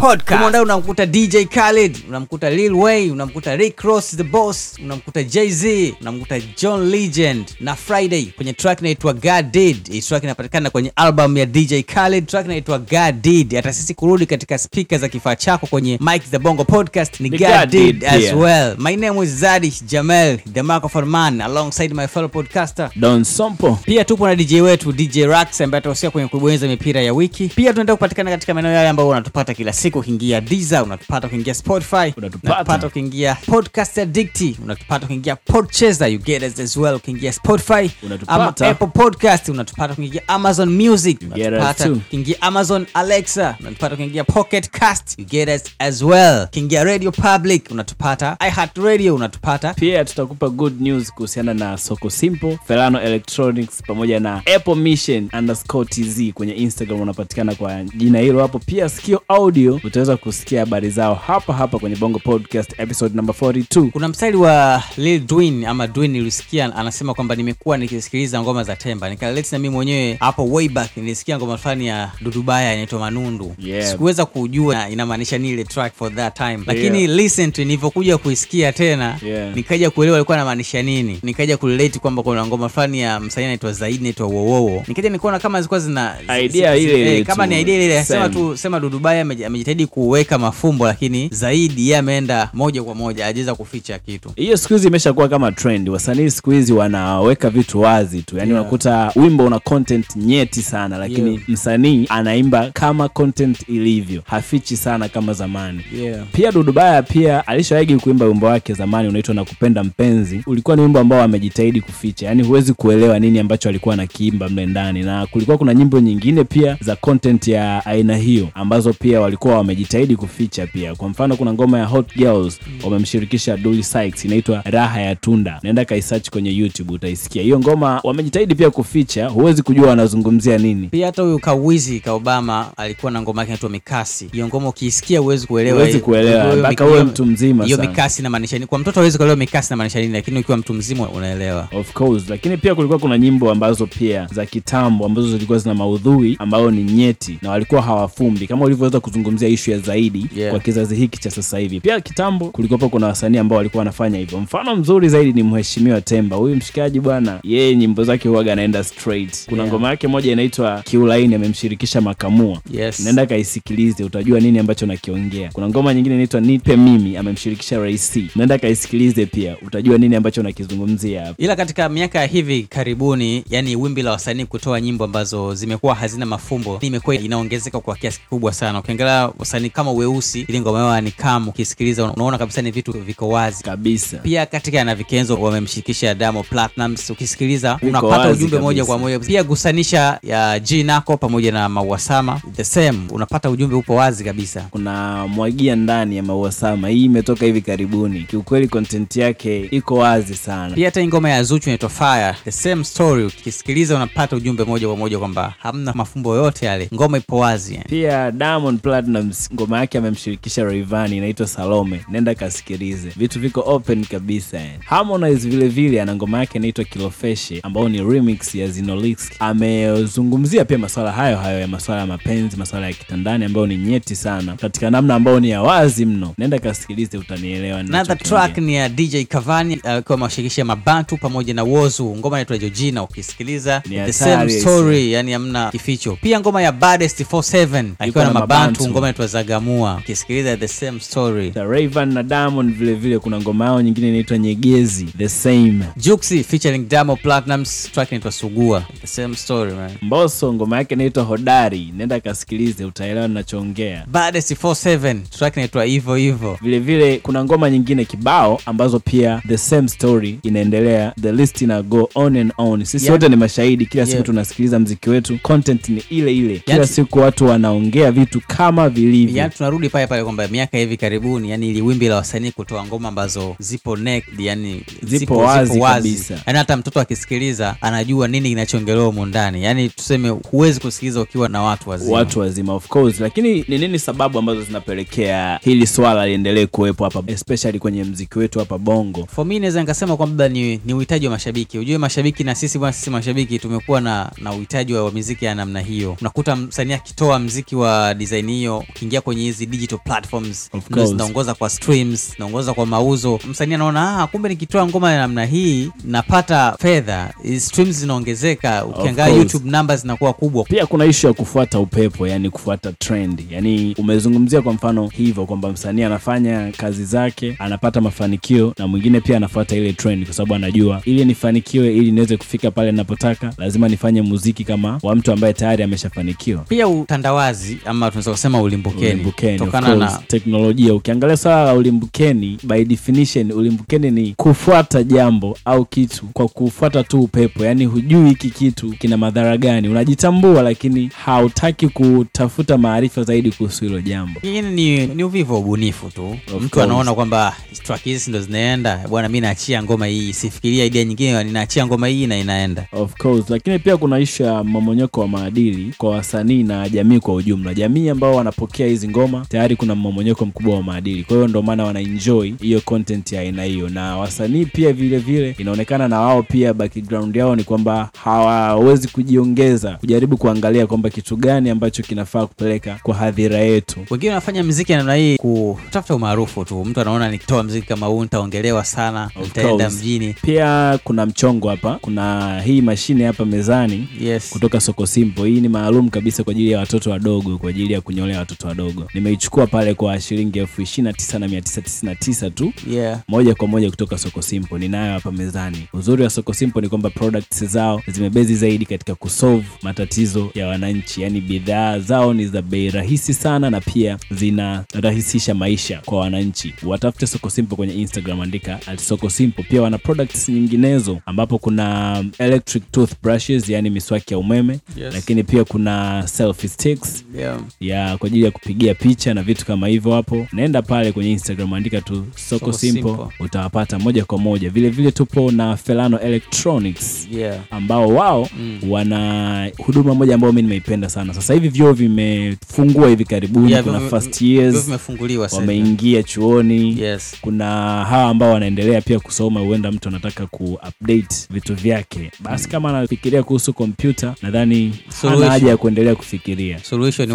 Podcast. Humo unamkuta dj khaled unamkuta lil way unamkuta rick ross the boss unamkuta jz unamkuta john legend na friday kwenye track inaitwa god did. Hii track inapatikana kwenye album ya dj khaled track inaitwa god did. Hata sisi kurudi katika spika za kifaa chako kwenye mike the bongo podcast ni god, did, as yeah. well. My name is zadish jamel the microphone man alongside my fellow podcaster. Don sompo. Pia tupo na dj wetu dj rax ambaye atahusika kwenye kubonyeza mipira ya wiki. Pia tunaenda kupatikana katika maeneo yale ambayo unatupata kila siku ukiingia Deezer, unatupata ukiingia spotify Unatupata. unatupata ukiingia podcast addicti unatupata ukiingia podchaser you get us as well ukiingia spotify Unatupata. ama apple podcast unatupata ukiingia amazon music unatupata ukiingia amazon alexa unatupata ukiingia pocket cast you get us as well ukiingia radio public unatupata iheart radio unatupata pia tutakupa good news kuhusiana na soko simple felano electronics pamoja na apple mission underscore tz kwenye instagram unapatikana kwa jina hilo hapo pia sikio audio utaweza kusikia habari zao hapa hapa kwenye bongo podcast episode number 42 kuna mstari wa lil Dwin ama Dwin nilisikia anasema kwamba nimekuwa nikisikiliza ngoma za temba. Nikaleti na mimi mwenyewe hapo way back nilisikia ngoma fulani ya dudubaya inaitwa manundu. Yeah. sikuweza kujua inamaanisha ni ile track for that time. Lakini listen to nilivyokuja kuisikia tena Yeah. nikaja kuelewa alikuwa anamaanisha nini. Nikaja kurelate kwamba kuna ngoma fulani ya msanii anaitwa zaidi inaitwa wowowo. Nikaja nikuona kama zilikuwa zina Idea zi- ile eh, kama ni idea ile ile sema tu sema dudubaya ameji- amejitahidi kuweka mafumbo lakini zaidi yeye ameenda moja kwa moja ajaweza kuficha kitu. Hiyo siku hizi imeshakuwa kama trend. Wasanii siku hizi wanaweka vitu wazi tu. Yaani Yeah. wimbo una content nyeti sana lakini Yeah. msanii anaimba kama content ilivyo. Hafichi sana kama zamani. Yeah. pia dudubaya pia alishawahi kuimba wimbo wake zamani unaitwa na kupenda mpenzi. Ulikuwa ni wimbo ambao amejitahidi kuficha. Yani huwezi kuelewa nini ambacho alikuwa anakiimba mle ndani. Na kulikuwa kuna nyimbo nyingine pia za content ya aina hiyo ambazo pia walikuwa wamejitahidi kuficha pia. Kwa mfano kuna ngoma ya hot girls wamemshirikisha Dully Sykes inaitwa raha ya tunda. Naenda kaisearch kwenye youtube utaisikia. Hiyo ngoma wamejitahidi pia kuficha huwezi kujua wanazungumzia nini. Pia hata huyu kawizi ka obama alikuwa na ngoma yake inaitwa mikasi. Hiyo ngoma ukiisikia huwezi kuelewa Huwezi kuelewa, mpaka uwe mtu mzima hiyo mikasi inamaanisha nini? Kwa mtoto huwezi kuelewa mikasi inamaanisha nini lakini ukiwa mtu mzima unaelewa. Of course lakini pia kulikuwa kuna nyimbo ambazo pia za kitambo ambazo zilikuwa zina maudhui ambayo ni nyeti na walikuwa hawafumbi. Kama ulivyoweza kuzungumzia ishu ya zaidi Yeah. kwa kizazi hiki cha sasa hivi. Pia kitambo kulikuwapo kuna wasanii ambao walikuwa wanafanya hivyo. Mfano mzuri zaidi ni mheshimiwa temba. Huyu mshikaji bwana yeye nyimbo zake huwaga anaenda straight. Kuna Yeah. ngoma yake moja inaitwa kiulaini amemshirikisha makamua. Yes. Naenda kaisikilize utajua nini ambacho nakiongea. Kuna ngoma nyingine inaitwa nipe mimi amemshirikisha raisi naenda kaisikilize pia utajua nini ambacho nakizungumzia hapa. Ila katika miaka ya hivi karibuni yani wimbi la wasanii kutoa nyimbo ambazo zimekuwa hazina mafumbo imekuwa inaongezeka kwa kiasi kikubwa sana. Ukiangalia wasanii kama weusi ili ngoma yao ni kamu. Ukisikiliza unaona kabisa ni vitu viko wazi. Kabisa. Pia katika na vikenzo wamemshirikisha Diamond Platnumz ukisikiliza unapata ujumbe moja kwa moja. Pia gusanisha ya G Nako pamoja na Mauasama the same. Unapata ujumbe upo wazi kabisa. Kuna mwagia ndani ya mauasama hii imetoka hivi karibuni. Kiukweli content yake iko wazi sana. Pia hata ngoma ya Zuchu inaitwa Fire. The same story. Ukisikiliza unapata ujumbe moja kwa moja kwamba hamna mafumbo yote yale. Ngoma ipo wazi yani. pia Diamond Platnumz ngoma yake amemshirikisha Rayvanny inaitwa Salome nenda kasikilize vitu viko open kabisa. Harmonize vile vile ana ngoma yake inaitwa Kilofeshe ambayo ni remix ya Zinolix amezungumzia pia masuala hayo hayo ya masuala ya mapenzi masuala ya kitandani ambayo ni nyeti sana katika namna ambayo ni ya wazi mno nenda kasikilize utanielewa Another track ni ya DJ Cavani akiwa amewashirikisha Mabantu pamoja na Wozu. Ngoma inaitwa Jojina. ukisikiliza Ni the same story, yani hamna kificho. Pia ngoma ya Baddest 47 akiwa na Mabantu, Mabantu. Ngoma inaitwa Zagamua, ukisikiliza the same story. The Rayvanny na Diamond vile vile kuna ngoma yao nyingine inaitwa Nyegezi the same Juksi featuring Diamond Platnumz, track inaitwa Sugua, the same story man. Mbosso ngoma yake inaitwa Hodari, nenda kasikilize, utaelewa ninachoongea. Baddest 47 track inaitwa hivyo hivyo. Vile vile kuna ngoma nyingine kibao ambazo pia the same story inaendelea, the list ina go on and on. Sisi Yeah. wote ni mashahidi, kila siku tunasikiliza mziki wetu, content ni ile ile, kila yeah. siku watu wanaongea vitu kama vilivyo. Yani tunarudi pale pale kwamba miaka hivi karibuni yani ili wimbi la wasanii kutoa ngoma ambazo zipo naked, yani Zipo wazi kabisa. yani hata mtoto akisikiliza anajua nini kinachoongelewa humo ndani. Yani tuseme huwezi kusikiliza ukiwa na watu wazima. Watu wazima of course. Lakini ni nini sababu ambazo zinapelekea hili swala liendelee kuwepo hapa especially kwenye mziki wetu hapa bongo? For me naweza nikasema kwamba ni, ni uhitaji wa mashabiki. Ujue mashabiki na sisi bwana sisi mashabiki tumekuwa na na uhitaji wa, wa miziki ya namna hiyo. Unakuta msanii akitoa mziki wa design hiyo ukiingia kwenye hizi digital platforms zinaongoza kwa streams zinaongoza kwa mauzo. Msanii anaona ah, kumbe nikitoa ngoma ya namna hii napata fedha. Streams zinaongezeka. Ukiangalia course. youtube namba zinakuwa kubwa. Pia kuna ishu ya kufuata upepo yani kufuata trend. Yani umezungumzia kwa mfano hivyo kwamba msanii anafanya kazi zake anapata mafanikio na mwingine pia anafuata ile trend kwa sababu anajua ili nifanikiwe ili niweze kufika pale ninapotaka lazima nifanye muziki kama wa mtu ambaye tayari ameshafanikiwa. Pia utandawazi ama tunaweza kusema ulimbukeni. Ulimbukeni of na teknolojia. Ukiangalia swala la ulimbukeni by definition ulimbukeni ni kufuata jambo au kitu kwa kufuata tu upepo. Yani hujui hiki kitu kina madhara gani. Unajitambua lakini hautaki kutafuta maarifa zaidi kuhusu hilo jambo. Kingine ni, ni uvivu wa ubunifu tu. Mtu anaona kwamba track hizi ndo zinaenda, bwana, mi naachia ngoma hii, sifikiria idea nyingine, ninaachia ngoma hii na inaenda. of course. Lakini pia kuna ishu ya mmomonyoko wa maadili kwa wasanii na jamii kwa ujumla. Jamii ambao wanapokea hizi ngoma tayari kuna mmomonyoko mkubwa wa maadili kwa hiyo ndio maana wanaenjoy hiyo content ya aina hiyo na wasanii pia vile vile inaonekana na wao pia background yao ni kwamba hawawezi kujiongeza kujaribu kuangalia kwamba kitu gani ambacho kinafaa kupeleka kwa hadhira yetu Wengine wanafanya mziki namna hii kutafuta umaarufu tu. Mtu anaona nikitoa mziki kama huu nitaongelewa sana, nitaenda mjini. pia kuna mchongo hapa kuna hii mashine hapa mezani Yes. kutoka soko simpo hii ni maalum kabisa kwa ajili ya watoto wadogo kwa ajili ya kunyolea watoto wadogo. Nimeichukua pale kwa shilingi elfu ishirini na tisa na mia tisa tisini na tisa tu. Yeah. moja kwa moja kutoka soko simpo. Ninayo hapa mezani. Uzuri wa soko simpo ni kwamba products zao zimebezi zaidi katika kusolve matatizo ya wananchi. Yaani bidhaa zao ni za bei rahisi sana na pia zinarahisisha maisha kwa wananchi. Watafute soko simpo kwenye instagram andika at soko simpo. Pia wana products nyinginezo ambapo kuna electric toothbrushes yani miswaki ya umeme. Yes. lakini pia kuna selfie sticks. Yeah. ya kwa ajili ya kupigia picha na vitu kama hivyo hapo naenda pale kwenye instagram andika tu soko, Soko simple, Simple. utawapata moja kwa moja. Vile vile tupo na felano electronics Yeah. ambao wao Mm. wana huduma moja ambayo mi nimeipenda sana. Sasa hivi vyuo vimefungua hivi karibuni. Yeah, kuna first years vimefunguliwa wameingia chuoni. Yes. kuna hawa ambao wanaendelea pia kusoma huenda mtu anataka kuupdate vitu vyake. Basi kama anafikiria kuhusu kompyuta nadhani hana haja ya kuendelea kufikiria. Solution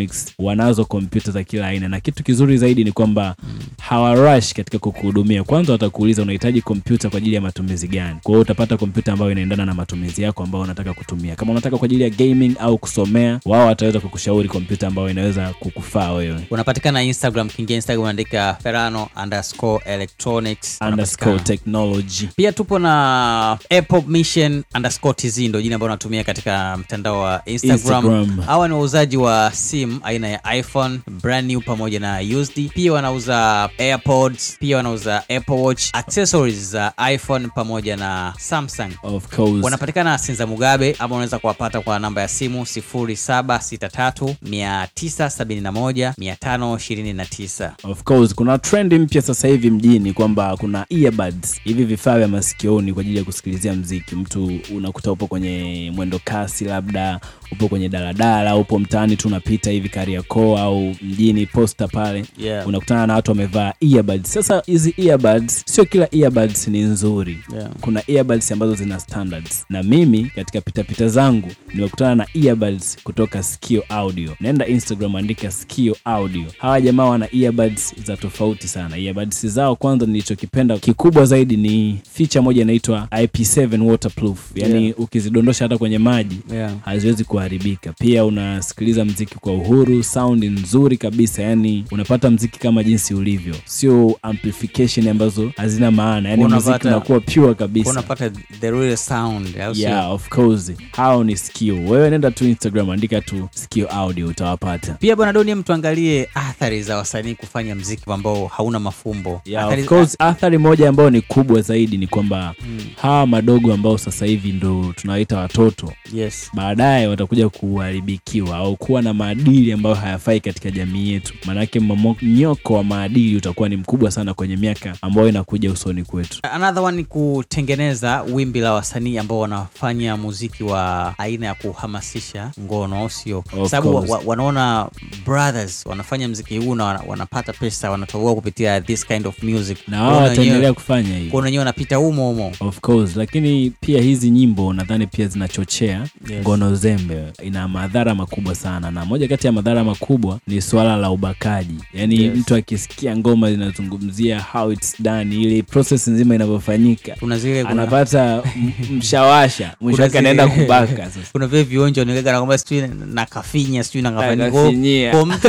Electronics wanazo kompyuta za kila aina, na kitu kizuri zaidi ni kwamba hawarush katika kukuhudumia. Kwanza watakuuliza unahitaji kompyuta kwa ajili ya matumizi gani. Kwa hiyo utapata kompyuta ambayo inaendana na matumizi yako ambayo unataka kutumia. Kama unataka kwa ajili ya gaming au kusomea, wao wataweza kukushauri kompyuta ambayo inaweza kukufaa wewe. unapatikana instagram kiingia instagram andika ferano underscore electronics Underscore technology. pia tupo na apple mission underscore tz ndo jina ambalo natumia katika mtandao wa instagram Instagram. hawa ni wauzaji wa simu aina ya iphone brand new pamoja na used pia wanauza airpods pia wanauza apple watch accessories za iphone pamoja na samsung Of course. wanapatikana sinza mugabe ama unaweza kuwapata kwa namba ya simu 0763971529 Of course kuna trend mpya sasa hivi mjini kwamba kuna earbuds hivi vifaa vya masikioni kwa ajili ya kusikilizia mziki. Mtu unakuta upo kwenye mwendo kasi, labda upo kwenye daladala, upo mtaani tu unapita hivi Kariakoo au mjini posta pale Yeah. unakutana na watu wamevaa earbuds. Sasa hizi earbuds, sio kila earbuds ni nzuri Yeah. kuna earbuds ambazo zina standards na mimi katika pitapita zangu nimekutana na earbuds kutoka Skio Audio. Naenda Instagram andika Skio Audio. Hawa jamaa wana earbuds za tofauti sana. Earbuds zao kwanza, nilichokipenda kikubwa zaidi ni feature moja inaitwa IP7 waterproof, yani Yeah. ukizidondosha hata kwenye maji Yeah. haziwezi kuharibika. Pia unasikiliza mziki kwa uhuru, sound nzuri kabisa, yani unapata mziki kama jinsi ulivyo, sio amplification ambazo hazina maana, yani mziki unakuwa pure kabisa. unapata the real sound? Yeah, of course. Hao ni Skio. Wewe nenda tu Instagram andika tu Skio Audio utawapata. pia bwana doni tuangalie athari za wasanii kufanya mziki ambao hauna mafumbo Yeah, athari, of course, athari moja ambayo ni kubwa zaidi ni kwamba hawa madogo ambao sasa hivi ndo tunawaita watoto yes baadaye watakuja kuharibikiwa au kuwa na maadili maadili ambayo hayafai katika jamii yetu. Maanake mmomonyoko wa maadili utakuwa ni mkubwa sana kwenye miaka ambayo inakuja usoni kwetu. Another one ni kutengeneza wimbi la wasanii ambao wanafanya muziki wa aina ya kuhamasisha ngono sio? Sababu wa, wa, wanaona brothers wanafanya mziki huu na wanapata pesa wanatoboa kupitia this kind of music. Na wao wataendelea kufanya hivi kuona wenyewe wanapita humo humo. Of course. Lakini pia hizi nyimbo nadhani pia zinachochea Yes. ngono zembe. Ina madhara makubwa sana. Na moja kati ya madhara makubwa ni swala la ubakaji. Yaani Yes. mtu akisikia ngoma linazungumzia how it's done ile process nzima inavyofanyika kuna zile anapata mshawasha. Mwisho wake anaenda kubaka sasa. Kuna vile vionjo nakwamba sijui na kafinya sijui na kafanya Kwa mtu, mtu,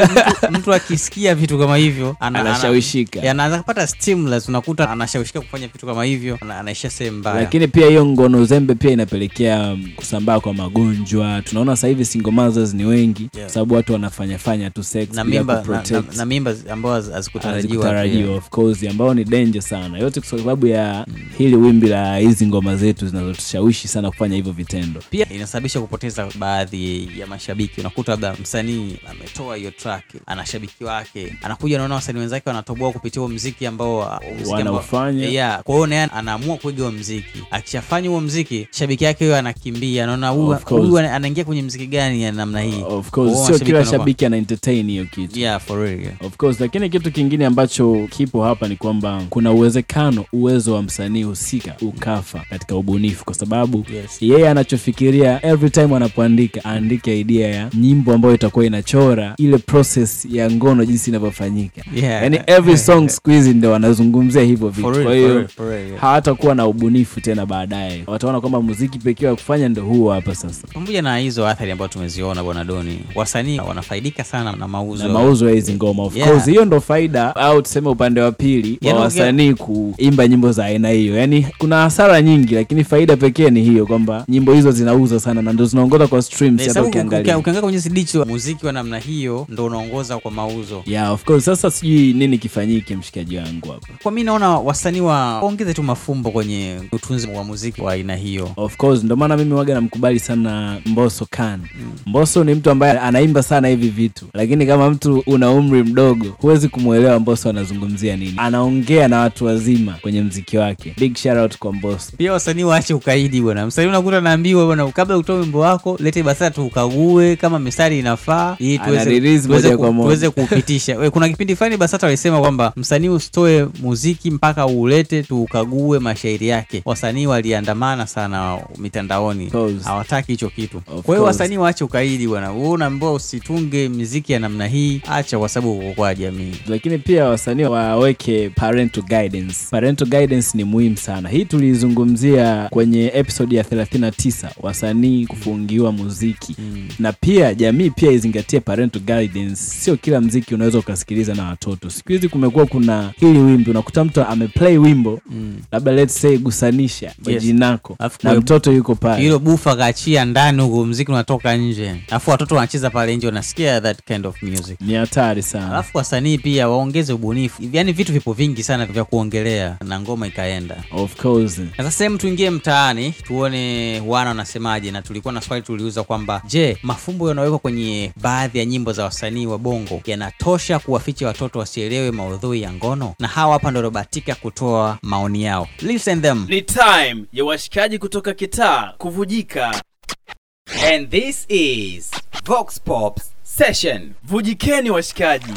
mtu akisikia vitu kama hivyo ana- ana- Anashawishika. anaanza kupata stimulus unakuta anashawishika kufanya vitu kama hivyo anaisha sehemu mbaya. Lakini pia hiyo ngono zembe pia inapelekea mm, kusambaa kwa magonjwa. Tunaona sasa hivi single mothers ni wengi Yeah. sababu watu wanafanyafanya tu sex na mimba na, na, na mimba ambao hazikutarajiwa of course ambao ni danger sana. Yote kwa sababu ya hili wimbi la hizi ngoma zetu zinazotushawishi sana kufanya hivyo vitendo. Pia inasababisha kupoteza baadhi ya mashabiki. Unakuta labda msanii ametoa hiyo track ana shabiki wake anakuja anaona wasanii wenzake wanatoboa kupitia huo mziki ambao mziki Wanaufanya. yeah. kwa hiyo naye anaamua kuiga huo mziki akishafanya huo mziki shabiki yake huyo anakimbia. Anaona huyu anaingia kwenye mziki gani ya namna hii? Of course. Sio kila shabiki ana entertain hiyo kitu. Yeah for real yeah. of course lakini kitu kingine ambacho kipo hapa ni kwamba kuna uwezekano uwezo wa msanii husika ukafa katika ubunifu kwa sababu Yes. yeye anachofikiria every time anapoandika aandike idea ya nyimbo ambayo itakuwa inachora ile process ya ngono jinsi inavyofanyika. Yeah. yani every song siku hizi ndo wanazungumzia hivyo vitu. Kwa hiyo hawatakuwa na ubunifu tena baadaye. Wataona kwamba muziki pekee wa kufanya ndo huo hapa sasa. Pamoja na hizo athari ambazo tumeziona bwana doni wasanii wanafaidika sana na mauzo na mauzo ya hizi ngoma. Of Yeah. course hiyo ndo faida au tuseme upande wa pili Yaani wa ukia- wasanii kuimba nyimbo za aina hiyo. Yani kuna hasara nyingi lakini faida pekee ni hiyo kwamba nyimbo hizo zinauza sana na ndo zinaongoza kwa streams hata ukiangalia. ukiangalia kwenye sidicho muziki wa namna hiyo ndo unaongoza kwa mauzo. Yeah of course. Sasa sijui nini kifanyike mshikaji wangu hapa. Kwa mi naona wasanii wa waongeze tu mafumbo kwenye utunzi wa muziki wa aina hiyo. Of course ndo maana mimi waga namkubali sana mboso kan mboso ni mtu ambaye anaimba sana hivi vitu. Lakini kama mtu una umri mdogo huwezi kumwelewa mboso anazungumzia nini. Anaongea na watu wazima kwenye mziki wake. Big shout out kwa mboso pia wasanii waache ukaidi bwana. Msanii unakuta naambiwa bwana kabla utoe wimbo wako lete basata tuukague kama mistari inafaa ili tuweze- tuweze kuupitisha. We, kuna kipindi fulani basata walisema kwamba msanii usitoe muziki mpaka uulete tuukague mashairi yake. Wasanii waliandamana sana mitandaoni. Hawataki hicho kitu. Kwa hiyo wasanii waache ukaidi bwana. Wewe unaambiwa usitunge miziki ya namna hii acha kwa sababu uko jamii. Lakini pia wasanii waweke parental guidance. Parental guidance ni muhimu sana. Hii tulizungumzia kwenye episode ya 39 wasanii kufungiwa muziki. Mm. na pia jamii pia izingatie parental guidance. Sio kila mziki unaweza ukasikiliza na watoto. Siku hizi kumekuwa kuna hili wimbi. Unakuta mtu ameplay wimbo Mm. labda let's say gusanisha majinako Yes. na mtoto yuko pale. hilo bufa kaachia ndani huku mziki unatoka nje. Alafu watoto wanacheza pale nje wanasikia that kind of music. Ni hatari sana. Alafu wasanii pia waongeze ubunifu. Yaani vitu vipo vingi sana vya kuongelea na ngoma ikaenda. Of course. Na sasa sehemu tuingie mtaani tuone wana wanasemaje na tulikuwa na swali tuliuza kwamba je mafumbo yanayowekwa kwenye baadhi ya nyimbo za wasanii wa bongo yanatosha kuwaficha watoto wasielewe maudhui ya ngono? Na hawa hapa ndo waliobahatika kutoa maoni yao. Listen them. Ni time ya washikaji kutoka kitaa kuvujika. And this is Vox Pops Session. Vujikeni washikaji.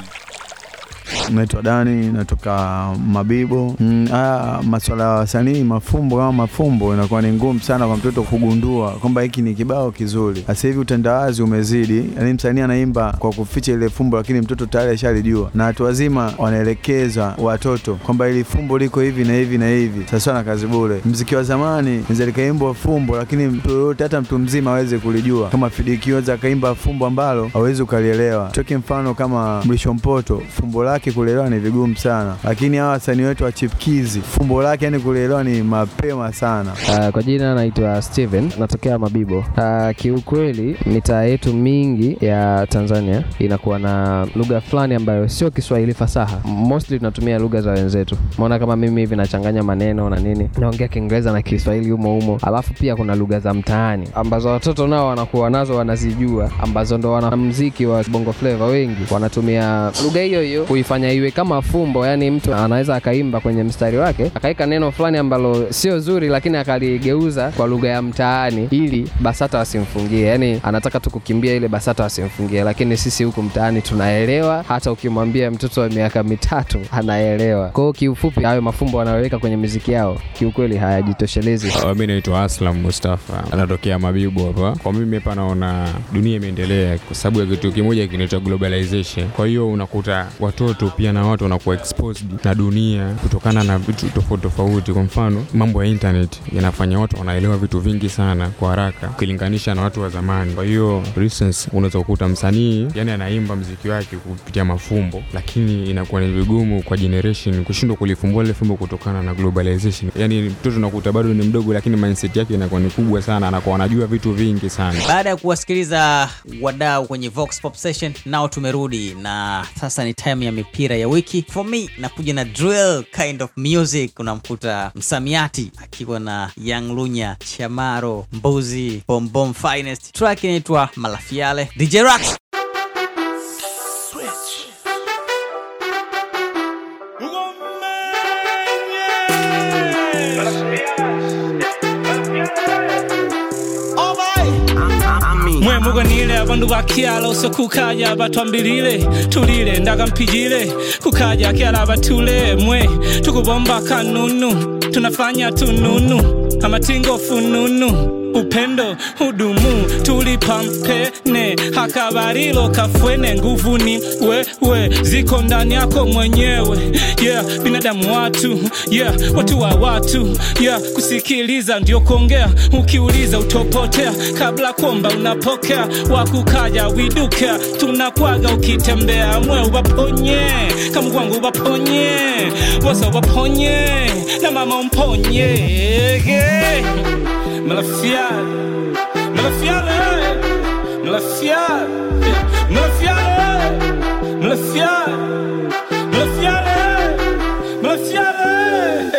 Naitwa Dani, natoka Mabibo. Mm, haya maswala ya wasanii mafumbo kama mafumbo inakuwa ni ngumu sana kwa mtoto kugundua kwamba hiki ni kibao kizuri. Sasa hivi utandawazi umezidi, yaani msanii anaimba kwa kuficha ile fumbo, lakini mtoto tayari ashalijua, na watu wazima wanaelekeza watoto kwamba ili fumbo liko hivi na hivi na hivi. Sasa na kazi bure. Mziki wa zamani inaweza likaimbwa fumbo, lakini mtu yoyote, hata mtu mzima aweze kulijua. Kama Fidiki akaimba fumbo ambalo hawezi ukalielewa. Toke mfano kama Mrisho Mpoto, fumbo lake kulielewa ni vigumu sana, lakini hawa wasanii wetu wa chipkizi fumbo lake yani kulielewa ni mapema sana. Uh, kwa jina naitwa Steven, natokea Mabibo. Uh, kiukweli mitaa yetu mingi ya Tanzania inakuwa na lugha fulani ambayo sio Kiswahili fasaha. Mostly tunatumia lugha za wenzetu. maona kama mimi hivi nachanganya maneno na nini, naongea Kiingereza na Kiswahili humo humo, alafu pia kuna lugha za mtaani ambazo watoto nao wanakuwa nazo wanazijua, ambazo ndo wanamuziki wa Bongo Flava wengi wanatumia lugha hiyo hiyo kuifanya iwe kama fumbo, yani mtu anaweza akaimba kwenye mstari wake akaweka neno fulani ambalo sio zuri, lakini akaligeuza kwa lugha ya mtaani ili BASATA wasimfungie. Yani anataka tu kukimbia ile BASATA wasimfungie, lakini sisi huku mtaani tunaelewa. Hata ukimwambia mtoto wa miaka mitatu anaelewa. Kwa kiufupi, hayo mafumbo wanayoweka kwenye miziki yao kiukweli hayajitoshelezi. Uh, mi naitwa Aslam Mustafa, anatokea Mabibu hapa. Kwa mimi hapa naona dunia imeendelea kwa sababu ya kitu kimoja kinaitwa globalization. Kwa hiyo unakuta watoto pia na watu wanakuwa exposed na dunia kutokana na vitu tofauti tofauti. Kwa mfano, mambo ya internet yanafanya watu wanaelewa vitu vingi sana kwa haraka ukilinganisha na watu wa zamani. Kwa hiyo unaweza kukuta msanii yani anaimba mziki wake kupitia mafumbo, lakini inakuwa ni vigumu kwa generation kushindwa kulifumbua lile fumbo kutokana na globalization. Yani mtoto unakuta bado ni mdogo, lakini mindset yake inakuwa ni kubwa sana, anakuwa anajua vitu vingi sana. baada ya kuwasikiliza wadau kwenye Vox Pop Session, nao tumerudi na sasa ni time ya mipira ya wiki. For me nakuja na drill kind of music. Unamkuta msamiati akiwa na Young Lunya, Chamaro, Mbuzi, Bombom Finest. Track inaitwa Malafiale, DJ Rax. Mwe abandu bakyalo so osokukaya batwambilile tulile ndagampijile kukaja kyala batule mwe tukubomba kanunu tunafanya tununu amatingo fununu upendo hudumu tulipampene hakabarilo kafwene nguvuni wewe ziko ndani yako mwenyewe yeah binadamu watu yeah watu wa watu yeah kusikiliza ndio kuongea ukiuliza utopotea kabla kuomba unapokea wakukaja widuka tunakwaga ukitembea mwe uwaponye kama kwangu uwaponye wasa uwaponye na mama umponye yeah. Malafiale, Malafiale, Malafiale, Malafiale, Malafiale, Malafiale, Malafiale.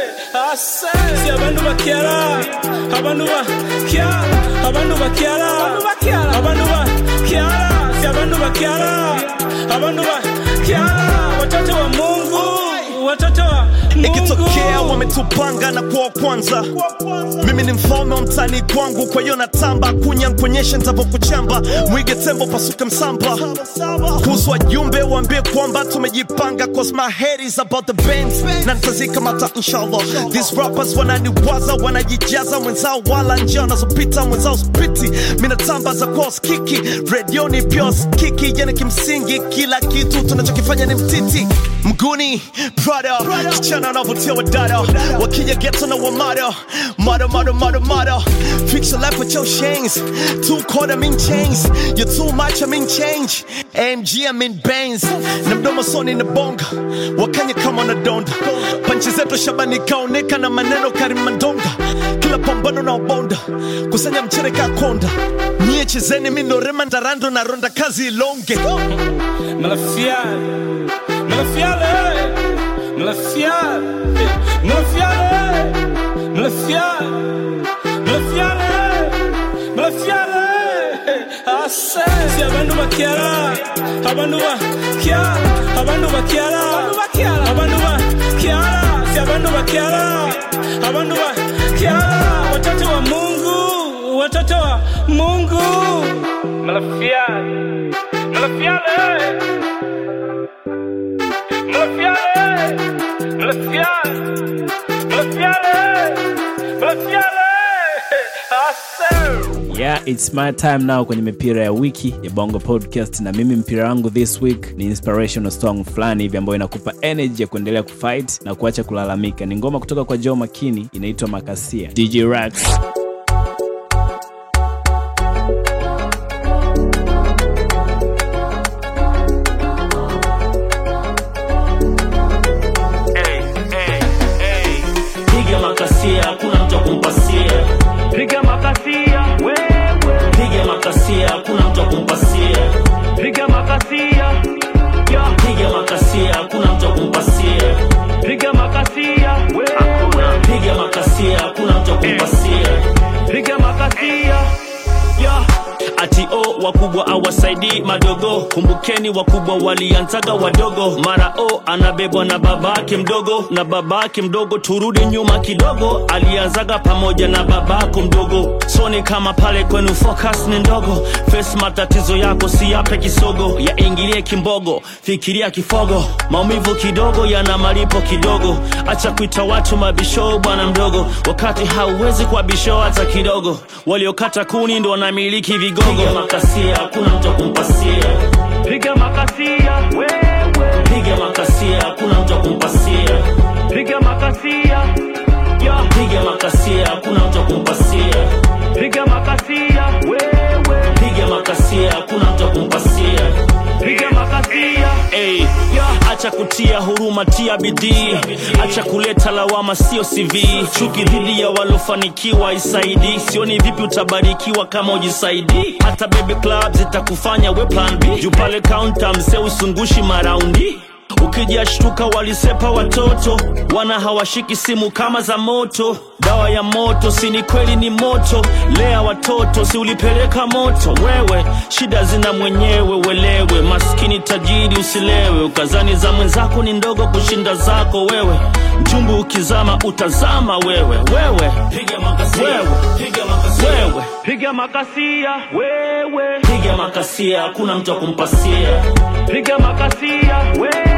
Ase, si abantu bakyala, abantu bakyala, abantu bakyala, abantu bakyala, si abantu bakyala, abantu bakyala, watoto wa Mungu, watoto wa ikitokea wametupanga na kuwa kwanza. Mimi ni mfalme wa mtani kwangu kwa hiyo natamba. Kunya nkuonyeshe ntavyokuchamba mwige tembo pasuke msamba. Kuhusu wajumbe waambie kwamba tumejipanga. Cause my head is about the bend. Na ntazikamata inshallah. These rappers wananiwaza wanajijaza. Mwenzao wala njia wanazopita mwenzao spiti. Minatamba za kwa skiki. Redioni pia skiki yani kimsingi kila kitu tunachokifanya ni mtiti. Mguni prada kichana anavutia wadada wakija geto na wamada mada mada mada mada fix your life with your chains. Two quarter mean chains. You're too much I mean change. AMG I mean Benz na mdomo soni na bonga wakanya kama na donda panchi zetu shabani kaoneka na maneno karimandonga kila pambano na ubonda kusanya mchere kakonda nyie chezeni minorema ndarando na ronda kazi ilonge Malafiale, Malafiale, Malafiale, Malafiale, Malafiale, Malafiale, Malafiale. Ase, si abantu bakyala, abantu bakyala, abantu bakyala, abantu bakyala, si abantu bakyala, abantu bakyala, watoto wa Mungu, watoto wa Mungu. Malafiale. Malafiale, Malafiale, Malafiale. Yeah its my time now kwenye mipira ya wiki ya bongo podcast na mimi mpira wangu this week ni inspirational song fulani hivi ambayo inakupa energy ya kuendelea kufight na kuacha kulalamika. Ni ngoma kutoka kwa joe makini inaitwa makasia. Dj rax wakubwa awasaidii madogo kumbukeni wakubwa walianzaga wadogo. Mara o anabebwa na babake mdogo. Na babake mdogo turudi nyuma kidogo. Alianzaga pamoja na babako mdogo. Soni kama pale kwenu focus ni ndogo. Face matatizo yako si yape kisogo. Yaingilie kimbogo fikiria kifogo. Maumivu kidogo yana malipo kidogo. Acha kuita watu mabisho bwana mdogo. Wakati hauwezi kwa bisho hata kidogo. Waliokata kuni ndo wanamiliki vigogo. Makasia hakuna mtu akumpasia piga makasia wewe. Piga makasia hakuna mtu akumpasia piga makasia. Ya piga makasia hakuna mtu akumpasia piga makasia wewe. Piga makasia hakuna mtu akumpasia piga makasia. Hey, acha kutia huruma tia bidii. Acha kuleta lawama sio cv chuki dhidi ya walofanikiwa isaidi. Sioni vipi utabarikiwa kama ujisaidi. Hata baby club zitakufanya we plan b. Juu pale kaunta mse usungushi maraundi ukijashtuka walisepa watoto wana hawashiki simu kama za moto. Dawa ya moto si ni kweli ni moto. Lea watoto si ulipeleka moto. Wewe shida zina mwenyewe welewe maskini tajiri usilewe. Ukazani za mwenzako ni ndogo kushinda zako. Wewe mchumbu ukizama utazama wewe. Wewe piga makasia. Wewe piga makasia. Hakuna mtu akumpasia piga makasia. Wewe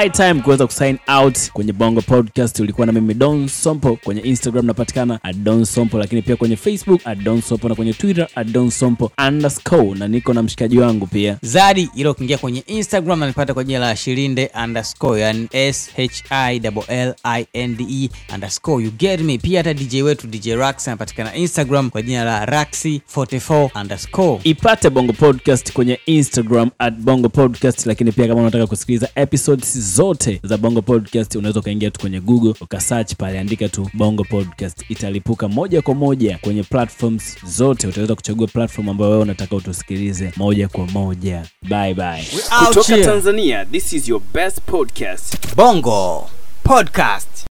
high time kuweza kusign out kwenye Bongo Podcast. Ulikuwa na mimi Don Sompo kwenye Instagram napatikana at Don Sompo, lakini pia kwenye Facebook at Don Sompo na kwenye Twitter at Don Sompo underscore, na niko na mshikaji wangu pia. Zadi ilo ukiingia kwenye instagram nanipata kwa jina la shirinde underscore yani shillinde underscore. You get me. Pia hata dj wetu dj rax anapatikana instagram kwa jina la raxi 44 underscore. Ipate Bongo Podcast kwenye Instagram at Bongo Podcast, lakini pia kama unataka kusikiliza episodes zote za Bongo Podcast unaweza ukaingia tu kwenye Google ukasearch pale, andika tu Bongo Podcast, italipuka moja kwa moja kwenye platforms zote. Utaweza kuchagua platform ambayo wewe unataka utusikilize moja kwa moja. Bye bye. Kutoka tanzania this is your best podcast bongo podcast